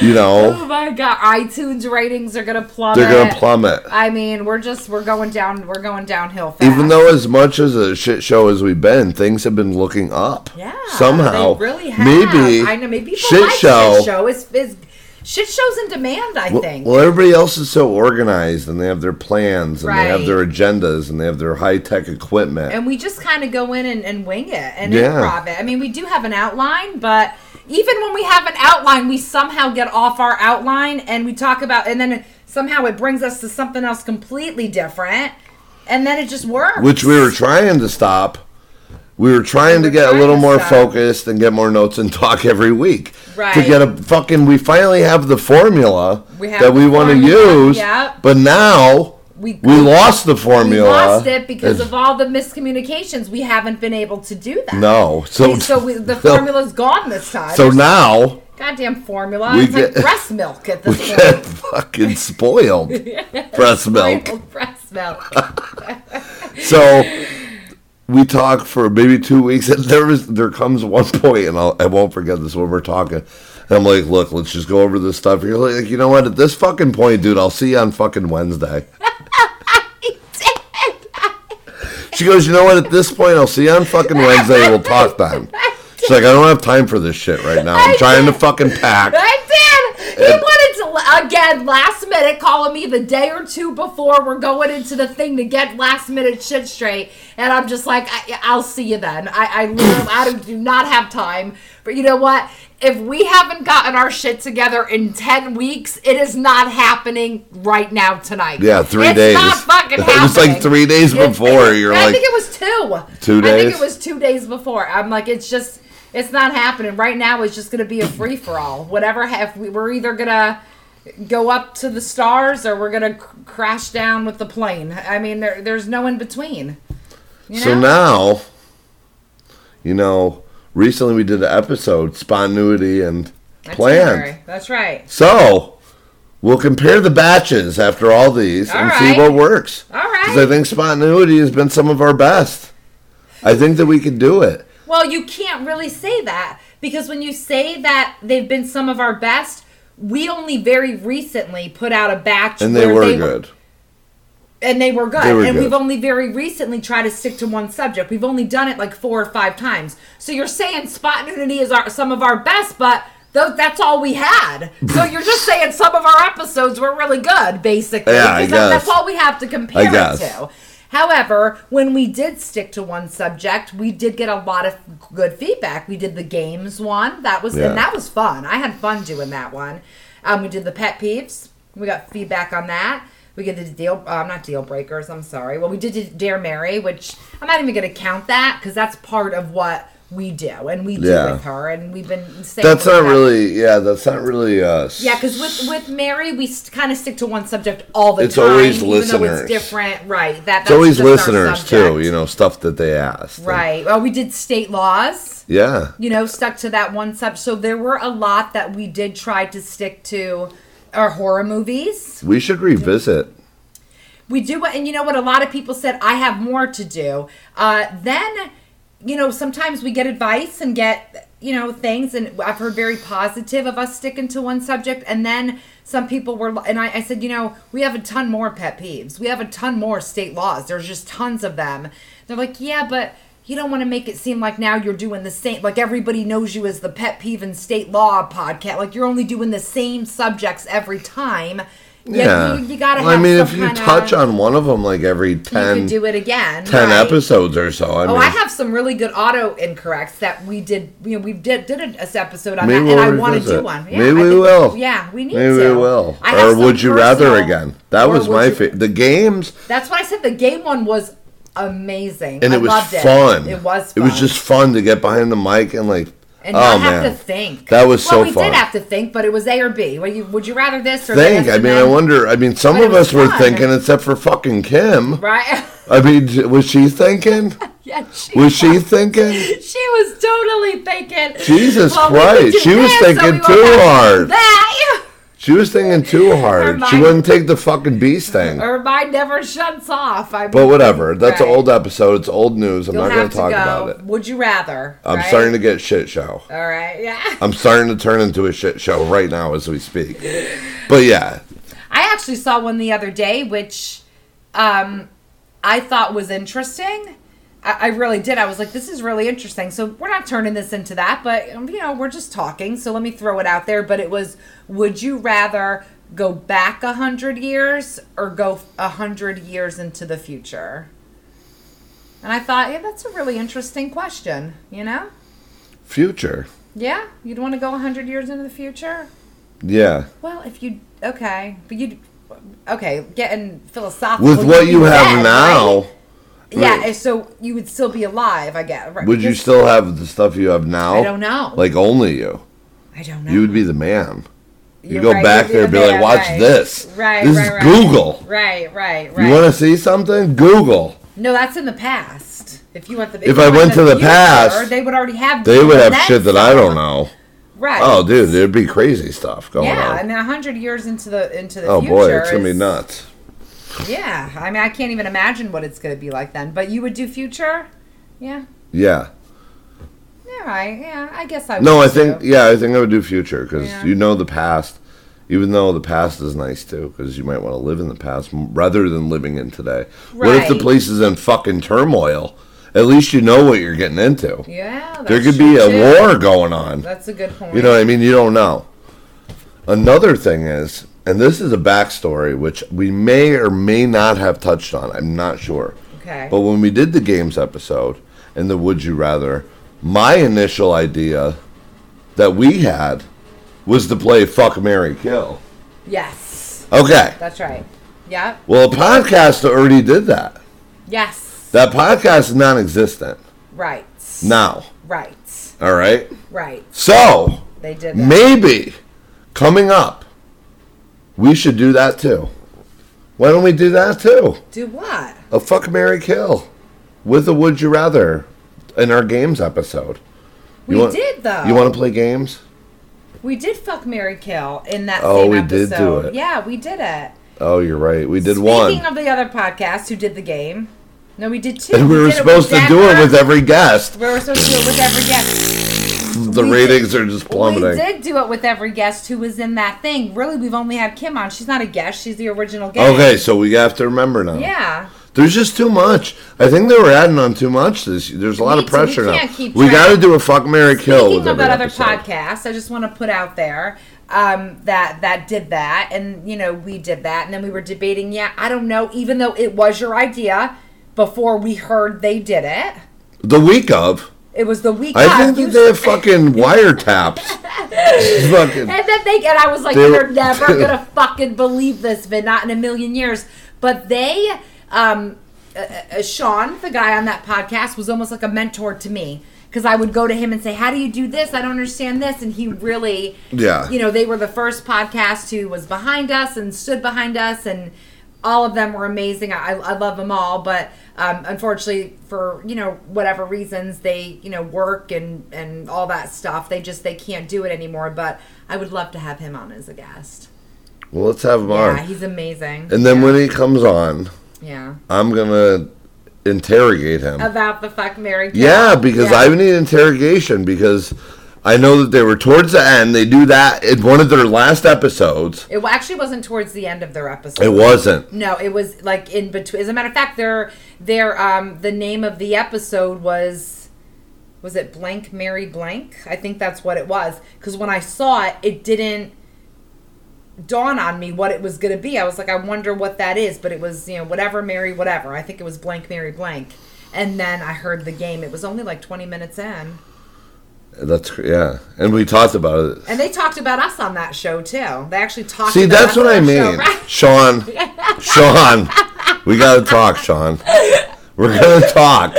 You know, Oh my god, iTunes ratings are gonna plummet. they're gonna plummet. I mean, we're just we're going down we're going downhill fast. Even though as much as a shit show as we've been, things have been looking up. Yeah, Somehow. really have. Maybe I know. Maybe shit like show. shit show. Is is shit shows in demand? I Well, think. well, everybody else is so organized and they have their plans and they have their agendas and they have their high tech equipment. and we just kind of go in and, and wing it and Yeah. improv it. I mean, we do have an outline, but even when we have an outline, we somehow get off our outline and we talk about, and then somehow it brings us to something else completely different, and then it just works. which we were trying to stop. We were trying We to were get a little more stop. focused and get more notes and talk every week. To get a fucking, we finally have the formula We have that we want to use. yep. But now We- we lost the formula. we lost it because It's- of all the miscommunications. We haven't been able to do that. no. So so we, the formula's gone this time. So now Goddamn formula. We it's get- like breast milk at we this get fucking spoiled breast milk. Spoiled breast milk. So we talk for maybe two weeks, and there was there comes one point, and I'll, I won't forget this when we're talking. And I'm like, look, let's just go over this stuff. You're like, you know what? At this fucking point, dude, I'll see you on fucking Wednesday. She goes, you know what? At this point, I'll see you on fucking Wednesday. We'll talk then. She's like, I don't have time for this shit right now. I'm I trying to fucking pack. I did. He wanted to again last minute calling me the day or two before we're going into the thing to get last minute shit straight, and I'm just like, I, I'll see you then. I, I literally, I do not have time. But you know what? If we haven't gotten our shit together in ten weeks, it is not happening right now tonight. Yeah, three it's days. Not fucking happening. It was like three days before. You're I like, think it was two. Two days. I think it was two days before. I'm like, it's just, it's not happening right now. It's just gonna be a free for all. Whatever. ha- If we, we're either gonna go up to the stars or we're gonna c- crash down with the plane. I mean, there, there's no in between. You So know? now, you know, recently we did an episode, spontaneity and planned. Itinerary. That's right. So we'll compare the batches after all these and All see what works. All right. Because I think spontaneity has been some of our best. I think that we can do it. Well, you can't really say that because when you say that they've been some of our best, we only very recently put out a batch And they were good. and they were good. They were and good. we've only very recently tried to stick to one subject. We've only done it like four or five times. So you're saying spot nudity is our, some of our best, but th- that's all we had. So you're just saying some of our episodes were really good, basically. Yeah, I because that- That's all we have to compare it to. However, when we did stick to one subject, we did get a lot of good feedback. We did the games one. That was Yeah. and that was fun. I had fun doing that one. Um, we did the pet peeves. We got feedback on that. We did the deal, uh, not deal breakers. I'm sorry. Well, we did Dare Mary, which I'm not even going to count that because that's part of what we do and we do Yeah. with her, and we've been saying That's not really, yeah, that's not really us. Yeah, because with with Mary, we kind of stick to one subject all the It's time. It's always listeners. it's different, right? That It's always listeners, too, you know, stuff that they asked. And- Right. Well, we did state laws. Yeah. You know, stuck to that one subject. So there were a lot that we did try to stick to. Our horror movies. We should revisit. We do what, and you know what? A lot of people said I have more to do. Uh, then, you know, sometimes we get advice and get you know, things, and I've heard very positive of us sticking to one subject, and then some people were, and I, I said, you know, we have a ton more pet peeves. We have a ton more state laws. There's just tons of them. They're like, yeah, but you don't want to make it seem like now you're doing the same, like everybody knows you as the pet peeve and state law podcast. Like you're only doing the same subjects every time. Yeah. you, you gotta. Well, I mean, if you kinda- touch on one of them like every you 10, could do it again. 10 right? episodes or so. I Oh, mean, I have some really good auto incorrects that we did. You know, we did did a, episode on that, and I want to do one. Yeah, Maybe I we will. Yeah, we need Maybe to. we will. Or would you rather again? That was my favorite. The games, That's what I said. The game one was amazing, and I it was loved fun. It. was. It was just fun to get behind the mic and like. And oh not man, have to think. That was well, so we fun. did have to think, but it was A or B. Would you would you rather this or think. I mean, I wonder. I mean, some But of us were fun. thinking, except for fucking Kim. Right? I mean, was she thinking? yeah. She Was she thinking? She was totally thinking. Jesus well, Christ, she was this, so thinking we too have to do hard. That. She was thinking too hard. She wouldn't take the fucking bee sting. Her mind never shuts off. I But whatever. That's an old episode. It's old news. I'm You'll not going to talk about it. Would you rather? I'm right? starting to get shit show. All right. Yeah. I'm starting to turn into a shit show right now as we speak. But yeah, I actually saw one the other day, which um, I thought was interesting. I, I really did. I was like, this is really interesting. So we're not turning this into that, but um, you know, we're just talking. So let me throw it out there. But it was, would you rather go back a hundred years or go a hundred years into the future? And I thought, yeah, that's a really interesting question. You know? future. Yeah, you'd want to go a hundred years into the future. Yeah. Well, if you okay, but you okay, getting philosophical. With what you'd you have now, right? Yeah. right. So you would still be alive, I guess. Right? would you still have the stuff you have now? I don't know. Like only you. I don't know. You would be the man. You You're go right, back there and be the like, watch right. this. Right. This right, is right. Google. Right. Right. Right. You want to see something? Google. No, that's in the past. If you want the. If you I went to the future, past, they would already have. They would have shit that I don't know. Right. Oh, dude, there'd be crazy stuff going Yeah, on. I mean, a hundred years into the into the oh future. boy, it's gonna be nuts. Yeah, I mean, I can't even imagine what it's gonna be like then. But you would do future. Yeah. Yeah. Yeah. Right. Yeah. I guess I. Would No, I too. think yeah, I think I would do future because Yeah. you know the past. Even though the past is nice too, because you might want to live in the past rather than living in today. What if the place is in fucking turmoil? At least you know what you're getting into. Yeah. there could be a too. war going on. That's a good point. You know what I mean? You don't know. Another thing is, and this is a backstory which we may or may not have touched on. I'm not sure. Okay. But when we did the games episode and the Would You Rather, my initial idea that we had was to play Fuck Mary Kill. yes. Okay. That's right. Yeah. Well, a podcast already did that. Yes. That podcast is non existent Right. now. Right. All right. Right. So, They did that. maybe coming up, we should do that too. Why don't we do that too? Do what? A Fuck Mary Kill with a Would You Rather in our games episode. We want- did though. You want to play games? We did fuck Mary Kill in that Oh, same we episode. did do it. Yeah, we did it. Oh, you're right. We did Speaking one. of the other podcast who did the game, no, we did two. And we were supposed to do it with every guest. We were supposed to do it with every guest. The We ratings did- are just plummeting. We did do it with every guest who was in that thing. Really, we've only had Kim on. She's not a guest. She's the original guest. Okay, so we have to remember now. Yeah. There's just too much. I think they were adding on too much. This there's a lot of too. We pressure now. can't keep We got to do a fuck Mary kill Speaking with of every that other episode. podcast, I just want to put out there um, that that did that, and you know we did that, and then we were debating. Yeah, I don't know. Even though it was your idea before we heard they did it, The week of. It was the week. I think that they're fucking wiretaps. fucking. And then they and I was like, They you're were- never gonna fucking believe this, but not in a million years. But they, um, uh, uh, Sean, the guy on that podcast, was almost like a mentor to me because I would go to him and say, "How do you do this? I don't understand this," and he really, Yeah. you know, they were the first podcast who was behind us and stood behind us and. All of them were amazing. I, I love them all, but um, unfortunately, for you know whatever reasons, they you know work and and all that stuff. They just they can't do it anymore. But I would love to have him on as a guest. Well, let's have him Yeah, on. he's amazing. And then when he comes on, yeah, I'm gonna interrogate him. about the fuck Mary. Kill. Yeah, because Yeah. I need interrogation because I know that they were towards the end. They do that in one of their last episodes. It actually wasn't towards the end of their episode. It wasn't. No, it was like in between. As a matter of fact, their their um the name of the episode was was it blank Mary blank? I think that's what it was. Because when I saw it, it didn't dawn on me what it was going to be. I was like, I wonder what that is. But it was you know whatever Mary whatever. I think it was blank Mary blank. And then I heard the game. It was only like twenty minutes in, That's yeah, and we talked about it. and they talked about us on that show too. They actually talked. See, that's what I that show, mean, right? Sean. Sean, we gotta talk, Sean. We're gonna talk.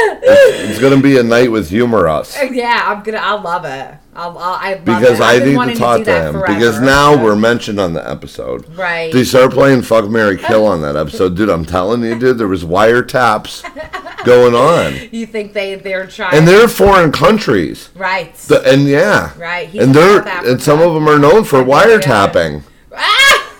It's, it's gonna be a night with humor us Yeah, I'm gonna. I love it. I'll, I'll, I love because it. I need to talk to, him forever. because now we're mentioned on the episode. right. They start playing Fuck Mary Kill on that episode, dude. I'm telling you, dude, there was wiretaps going on, You think they they're trying? and they're foreign countries. right. The, and yeah, Right, he's and they're and some of them are known for wiretapping. ah.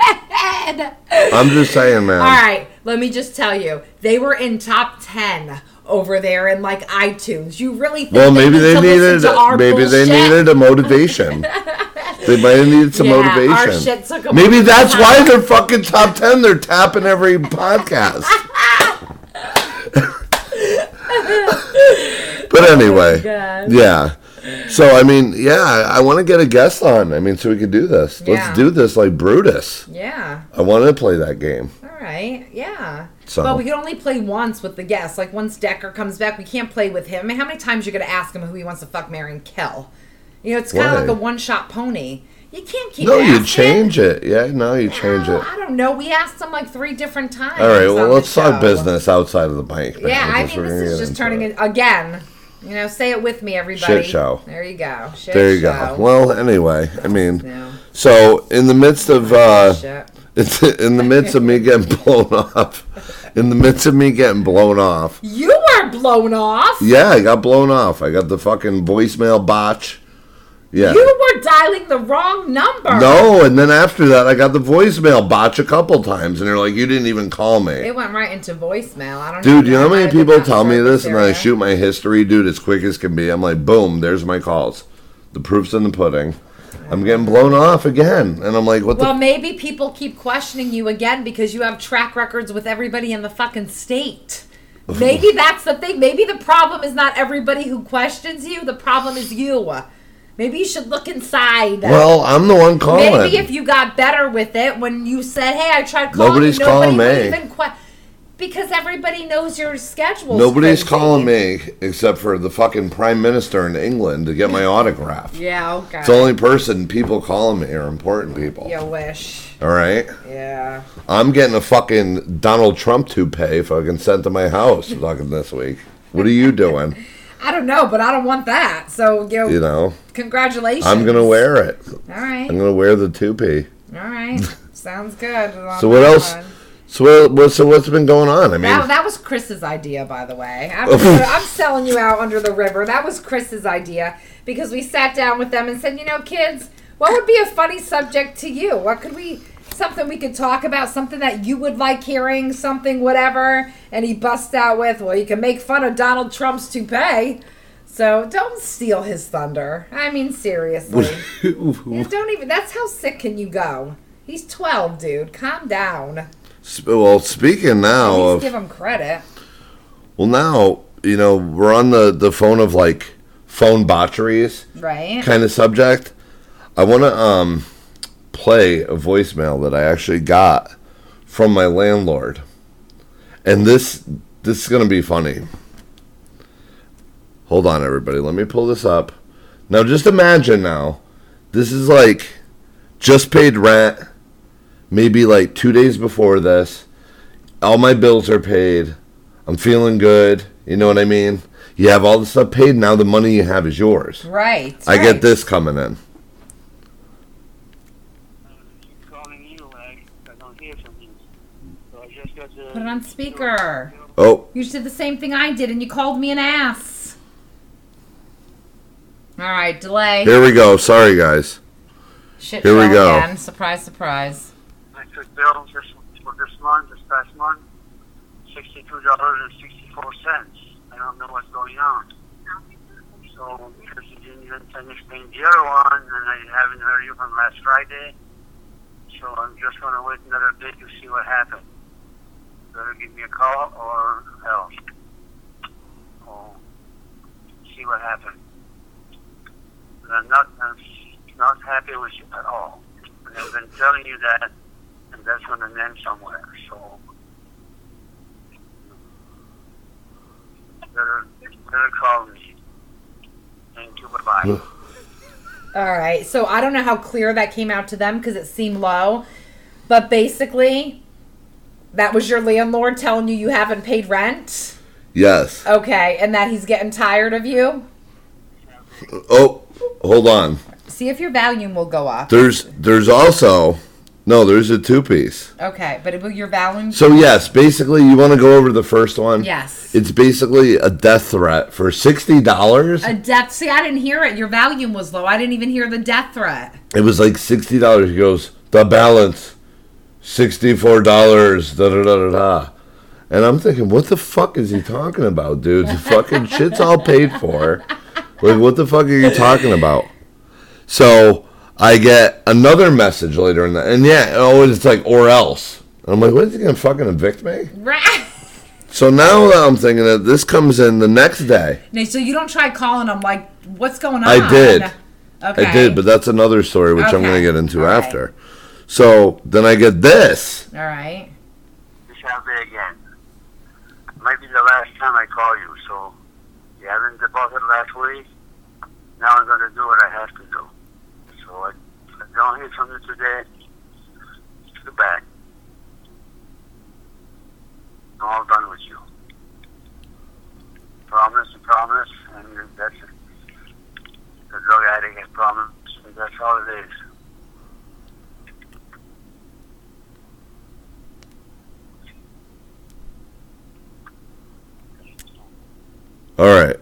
I'm just saying, man. All right, let me just tell you, they were in top ten over there in like iTunes. You really think Well, maybe they to needed maybe they needed a motivation. they might have needed some Yeah, motivation. shit took 'em Maybe that's top. why they're fucking top ten. They're tapping every podcast. but anyway, oh God. yeah. So I mean, yeah, I, I want to get a guest on. I mean, so we could do this. Yeah. Let's do this like Brutus. Yeah. I want to play that game. Right. Yeah. So- Well, we can only play once with the guest. Like once Decker comes back, we can't play with him. I mean, how many times you gonna ask him who he wants to fuck, marry, and kill? You know, it's kind of like a one-shot pony. You can't keep. No, you change it. Yeah, no, you change it. I don't know. We asked him like three different times. All right, well, let's talk business outside of the bank. man, Yeah, I mean, this is just turning it. again. You know, say it with me, everybody. Shit show. There you go. Shit There you show. go. Well, anyway, I mean, Yeah. so in the midst of uh. It's in the midst of me getting blown off, in the midst of me getting blown off. You were blown off. Yeah, I got blown off. I got the fucking voicemail botch. Yeah. You were dialing the wrong number. No, and then after that, I got the voicemail botch a couple times, and they're like, "You didn't even call me." It went right into voicemail. I don't. Dude, even you know how many people tell me this, and I shoot my history, dude, as quick as can be. I'm like, boom, there's my calls. The proof's in the pudding. I'm getting blown off again, and I'm like, what Well, the? maybe people keep questioning you again because you have track records with everybody in the fucking state. Maybe that's the thing. Maybe the problem is not everybody who questions you. The problem is you. Maybe you should look inside. Well, I'm the one calling. Maybe if you got better with it when you said, "Hey, I tried calling," Nobody's you, nobody calling would me. Even que- because everybody knows your schedule. Nobody's calling me except for the fucking prime minister in England to get my autograph. Yeah, okay. It's the only person people calling me are important people. you wish. All right, Yeah. I'm getting a fucking Donald Trump toupee fucking sent to my house fucking this week. What are you doing? I don't know, but I don't want that. So, you know, You know, congratulations. I'm gonna wear it. All right. I'm gonna wear the toupee. All right. Sounds good. So what else? So what? So what's been going on? I mean, That, that was Chris's idea, by the way. I'm, I'm selling you out under the river. That was Chris's idea because we sat down with them and said, you know, kids, what would be a funny subject to you? What could we, something we could talk about, something that you would like hearing, something, whatever. And he busts out with, well, you can make fun of Donald Trump's toupee. So don't steal his thunder. I mean, seriously. Yeah, don't even, that's how sick can you go? He's 12, dude. Calm down. Well, speaking now of give them credit. well, now you know we're on the the phone of like phone botcheries Right. kind of subject. I want to um play a voicemail that I actually got from my landlord, and this this is gonna be funny. Hold on, everybody. Let me pull this up. Now, just imagine now, this is like just paid rent, maybe like two days before this. All my bills are paid. I'm feeling good. You know what I mean? You have all the stuff paid. Now the money you have is yours. Right. I right. get this coming in. calling you, like, I don't hear from you. So I just got to... Put it on speaker. Oh, You did the same thing I did, and you called me an ass. All right, delay. here we go. Sorry, guys. Shit here we go. Again. Surprise, surprise. Bills this, for this month, this past month, $62.64. I don't know what's going on. So because you didn't even finish paying the other one, and I haven't heard you from last Friday. So I'm just gonna wait another day to see what happens. Better give me a call or else. Oh, see what happens. I'm not, I'm not happy with you at all. And I've been telling you that, and that's gonna end somewhere. So better, better call me. Thank you. Bye bye. All right. So I don't know how clear that came out to them because it seemed low. But basically, that was your landlord telling you you haven't paid rent. Yes. Okay. And that he's getting tired of you. Oh, hold on. See if your volume will go up. There's there's also no. There's a two piece. Okay. But will your volume. So yes, basically, you want to go over the first one. Yes. It's basically a death threat for sixty dollars. A death. See, I didn't hear it. Your volume was low. I didn't even hear the death threat. It was like sixty dollars. He goes, the balance, sixty-four dollars. Da da da da da. And I'm thinking, what the fuck is he talking about, dude? The fucking shit's all paid for. Like, what the fuck are you talking about? So I get another message later in the, and yeah, oh, it's like or else. And I'm like, what is he gonna fucking evict me? Right. So now I'm thinking that this comes in the next day. No, so you don't try calling them like, what's going on? I did. Okay. I did, but that's another story which I'm going to get into All right. after. So then I get this. All right. This shall be again. Might be the last time I call you, so you haven't deposited last week. Now I'm going to do what I have to do. Don't hear from you today, bad. I'm all done with you. Promise and promise, and that's it. The drug addict has promised, and that's all it is. All right.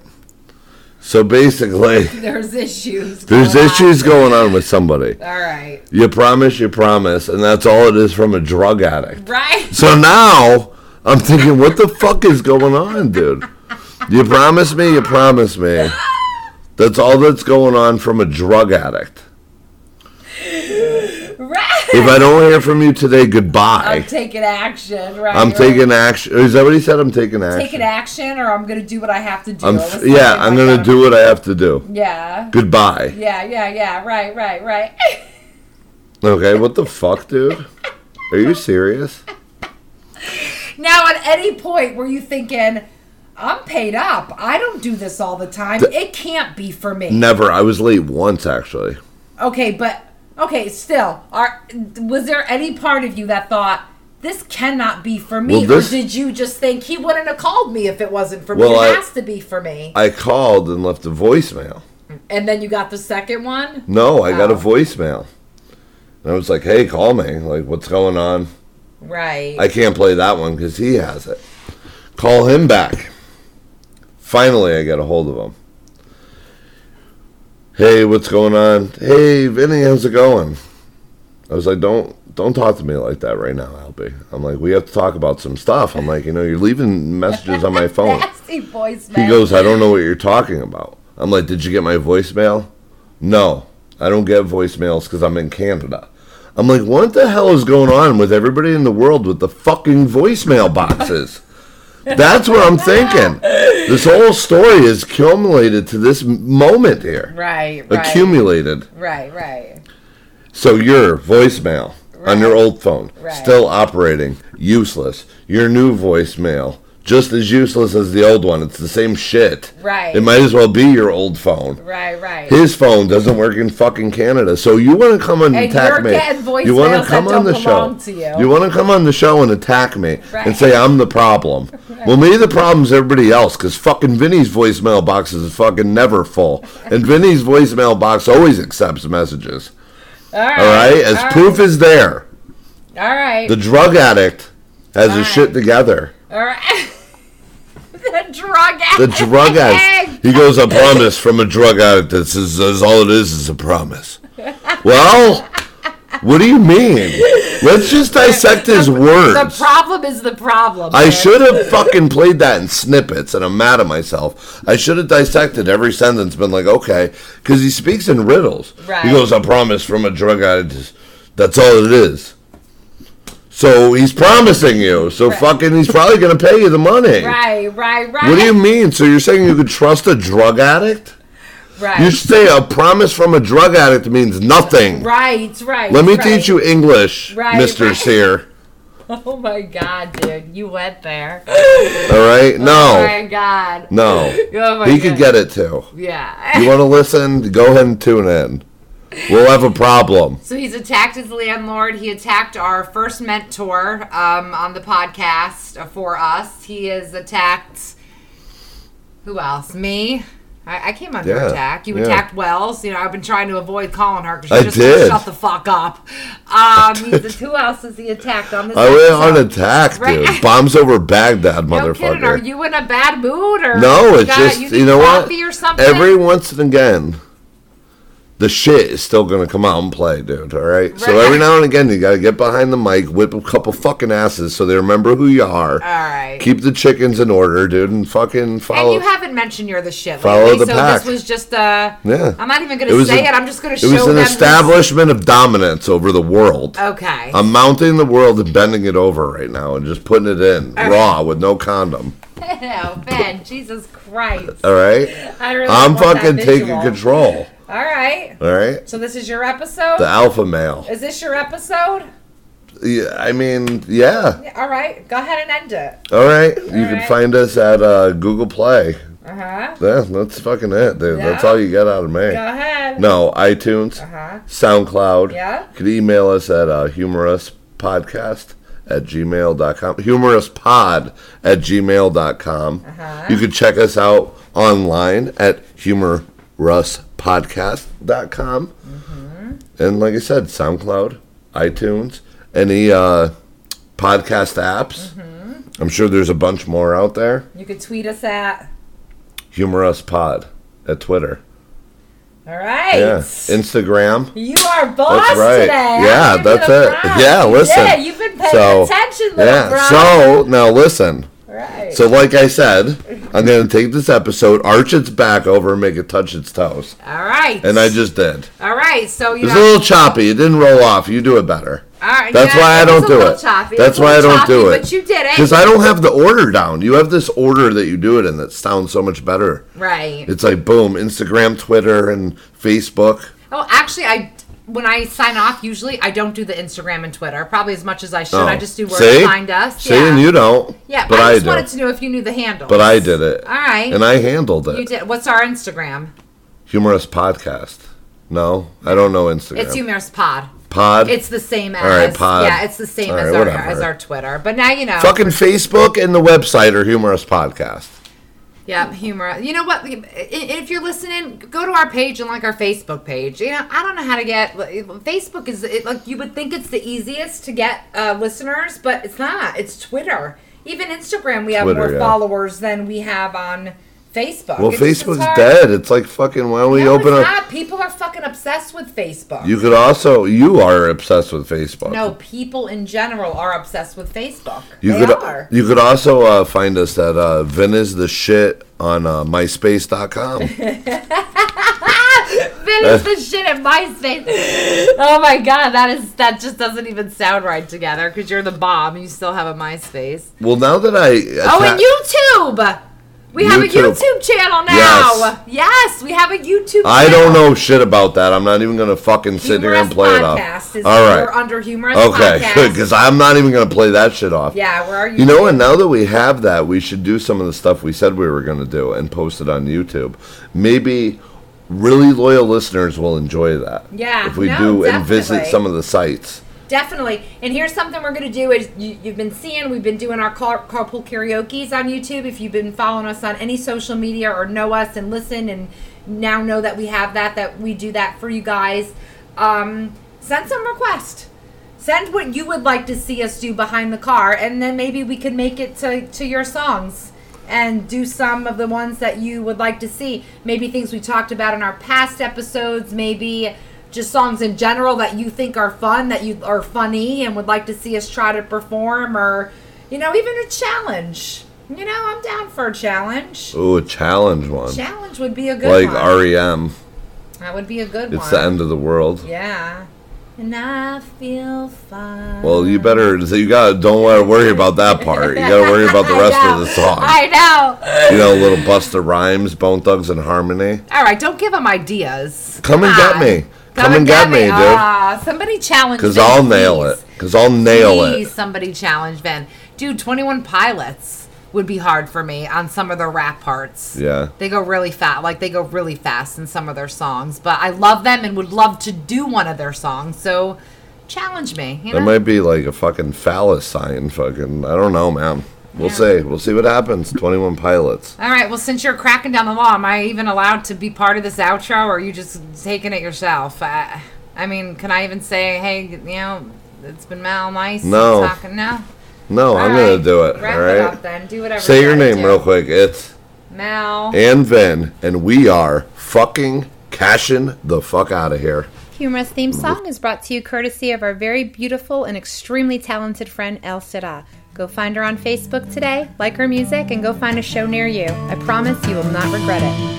So basically, There's issues. there's going on. issues going on with somebody. All right. You promise, you promise, and that's all it is from a drug addict. Right. So now I'm thinking, what the fuck is going on, dude? You promise me, you promise me. That's all that's going on from a drug addict. If I don't hear from you today, goodbye. I'm taking action. Right. I'm right. taking action. Is that what he said? I'm taking action. taking action, or I'm gonna do what I have to do. I'm f- yeah, I'm like gonna do what I have to do. Yeah. Goodbye. Yeah, yeah, yeah. Right, right, right. Okay, what the fuck, dude? Are you serious? now, at any point, were you thinking, I'm paid up. I don't do this all the time. it can't be for me. Never. I was late once, actually. Okay, but okay, still, are was there any part of you that thought this cannot be for me, Well, this- or did you just think he wouldn't have called me if it wasn't for Well, me? It I- has to be for me. I called and left a voicemail. and then you got the second one. No, I got a Oh. voicemail. And I was like, hey, call me. Like, what's going on? Right. I can't play that one because he has it. Call him back. Finally, I get a hold of him. Hey, what's going on? Hey, Vinny, how's it going? I was like, don't don't talk to me like that right now, Albie. I'm like, we have to talk about some stuff. I'm like, you know, you're leaving messages on my phone. Nasty voicemail. He goes, I don't know what you're talking about. I'm like, did you get my voicemail? No, I don't get voicemails because I'm in Canada. I'm like, what the hell is going on with everybody in the world with the fucking voicemail boxes? That's what I'm thinking. This whole story is accumulated to this moment here. Right. Right. Accumulated. Right. Right. So your voicemail on your old phone, Right. still operating, useless. Your new voicemail, just as useless as the old one. It's the same shit. Right. It might as well be your old phone. Right. Right. His phone doesn't work in fucking Canada. So you want to come and, And attack me? you want to come on the show? to you. want to come on the show and attack me Right. and say I'm the problem? Well, maybe the problem's everybody else because fucking Vinny's voicemail box is fucking never full, and Vinny's voicemail box always accepts messages. all right. All right, as all proof is there. All right. The drug addict has his Right. shit together. all right. the drug addict. The drug addict. He goes, a promise from a drug addict. This is, is all it is, is a promise. Well, What do you mean? Let's just dissect his The words. The problem is the problem. I man. should have fucking played that in snippets, and I'm mad at myself. I should have dissected every sentence, been like, okay, because he speaks in riddles. Right. He goes, "I promise from a drug addict." That's all it is. So he's promising you. So fucking, he's probably gonna pay you the money. Right, right, right. What do you mean? So you're saying you could trust a drug addict? Right. You say a promise from a drug addict means nothing. right, right. Let me right. teach you English, Right, Mr. right. Sear. Oh my god, dude, you went there. All right? Oh no. Oh my god. No. Oh my He could get it too. Yeah. You want to listen? Go ahead and tune in. We'll have a problem. So he's attacked his landlord. He attacked our first mentor um, on the podcast uh, for us. He has attacked who else? Me. I, I came under Yeah, attack. You yeah. attacked Wells. You know, I've been trying to avoid calling her because I she just did. shut the fuck up. Um, who else has he attacked on this? I went on episode? attack, Right. dude. Bombs over Baghdad, No kidding. Are you in a bad mood or No, it's got- just you, you, know what? or something? Every once and again, the shit is still gonna come out and play, dude. All right. right? So every now and again, you gotta get behind the mic, whip a couple fucking asses, so they remember who you are. All right. Keep the chickens in order, dude, and fucking follow. and you haven't mentioned you're the shit follow lately, the so pack. this was just a. Yeah. I'm not even gonna was say a- it. I'm just gonna it show was an them this- establishment of dominance over the world. Okay. I'm mounting the world and bending it over right now and just putting it in raw with no condom. oh, Ben, Jesus Christ. All right. I really I'm fucking taking control. All right. All right. So this is your episode? The alpha male. is this your episode? Yeah, I mean, yeah. Yeah, All right. Go ahead and end it. All right. You can find us at uh, Google Play. Uh-huh. Yeah, that's fucking it, dude. That's all you get out of me. Go ahead. No, iTunes, Uh-huh. SoundCloud. Yeah. You can email us at uh, humourouspodcast at gmail.com. Humourouspod at gmail.com. Uh-huh. You can check us out online at humourouspodcast.com. Mm-hmm. And like I said, SoundCloud, iTunes, any uh, podcast apps. Mm-hmm. I'm sure there's a bunch more out there. You could tweet us at. Humorous Pod at Twitter. All right. Yeah. Instagram. You are boss That's right. today. Yeah, that's it. Yeah, listen. Yeah, you've been paying So, attention, little Yeah. So now listen. Right. So like I said, I'm gonna take this episode, arch its back over, and make it touch its toes, All right. and I just did. All right. So you It's know. a little choppy. It didn't roll off. You do it better. all right. That's yeah, why I don't do it. Choppy. That's why I don't do it. But you did it. Because I don't have the order down. You have this order that you do it in that sounds so much better. Right. It's like boom, Instagram, Twitter, and Facebook. Oh, actually, I when I sign off, usually I don't do the Instagram and Twitter, probably as much as I should. Oh. I just do where See? to find us. See, yeah. and you don't. yeah, but I I, just do. wanted to know if you knew the handle. But I did it. All right. And I handled it. you did. What's our Instagram? Humorous podcast. No, I don't know Instagram. It's Humorous Pod. Pod. It's the same as All right, Pod. yeah, it's the same All as right, our whatever. as our Twitter. But now you know. fucking Facebook and the website are humorous podcast. Yeah, humor. You know what? If you're listening, go to our page and like our Facebook page. You know, I don't know how to get Facebook is it, like you would think it's the easiest to get uh, listeners, but it's not. It's Twitter. Even Instagram, we have Twitter, more yeah. followers than we have on Facebook. Well, It's- Facebook's dead. It's like fucking. Why don't we No, open up? not. People are fucking obsessed with Facebook. You could also. You are obsessed with Facebook. no, people in general are obsessed with Facebook. You they could. are. You could also uh, find us at uh, Vin is the shit on uh, MySpace.com. Finish the shit at MySpace. Oh my god, that is that just doesn't even sound right together because you're the bomb. And you still have a MySpace. well, now that I. Oh, and YouTube. We have a YouTube. YouTube channel now. Yes. Yes, we have a YouTube. Channel. I don't know shit about that. I'm not even gonna fucking sit here and play it off. is All we're right. under Humor Us Okay, podcast. good. Because I'm not even gonna play that shit off. yeah, where are you? You know, and now that we have that, we should do some of the stuff we said we were going to do and post it on YouTube. Maybe really loyal listeners will enjoy that. Yeah, If we no, do and visit some of the sites. Definitely. And here's something we're going to do is you, you've been seeing, we've been doing our car, carpool karaoke's on YouTube. If you've been following us on any social media or know us and listen and now know that we have that, that we do that for you guys, um, send some requests. Send what you would like to see us do behind the car, and then maybe we could make it to, to your songs and do some of the ones that you would like to see. Maybe things we talked about in our past episodes, maybe just songs in general that you think are fun, that you are funny, and would like to see us try to perform, or you know, even a challenge. You know, I'm down for a challenge. Ooh, a challenge one. Challenge would be a good like one. Like REM. that would be a good It's one. It's the end of the world. Yeah. And I feel fine. Well, you better. So you gotta. Don't wanna worry about that part. You got to worry about the rest know. of the song. I know. You know, little Busta Rhymes, Bone Thugs-n-Harmony. All right, don't give them ideas. Come and get me. Come and get me, dude. Ah, somebody challenge me. Because I'll nail it. Because I'll nail Please, it. somebody challenge Vin. Dude, 21 Pilots would be hard for me on some of their rap parts. Yeah. They go really fast. Like, they go really fast in some of their songs. But I love them and would love to do one of their songs. So, challenge me. You know? That might be like a fucking phallus sign. Fucking. I don't know, man. We'll see. We'll see what happens. 21 Pilots. All right. Well, since you're cracking down the law, am I even allowed to be part of this outro, or are you just taking it yourself? I, I mean, can I even say, hey, you know, it's been Mal nice No. talking now? No, I'm All going to do it. Wrap all it up then. Do whatever. Say you your name do. real quick. It's Mal. and Vin, and we are fucking cashing the fuck out of here. Humor Us theme song is brought to you courtesy of our very beautiful and extremely talented friend El Sira. Go find her on Facebook today, like her music, and go find a show near you. I promise you will not regret it.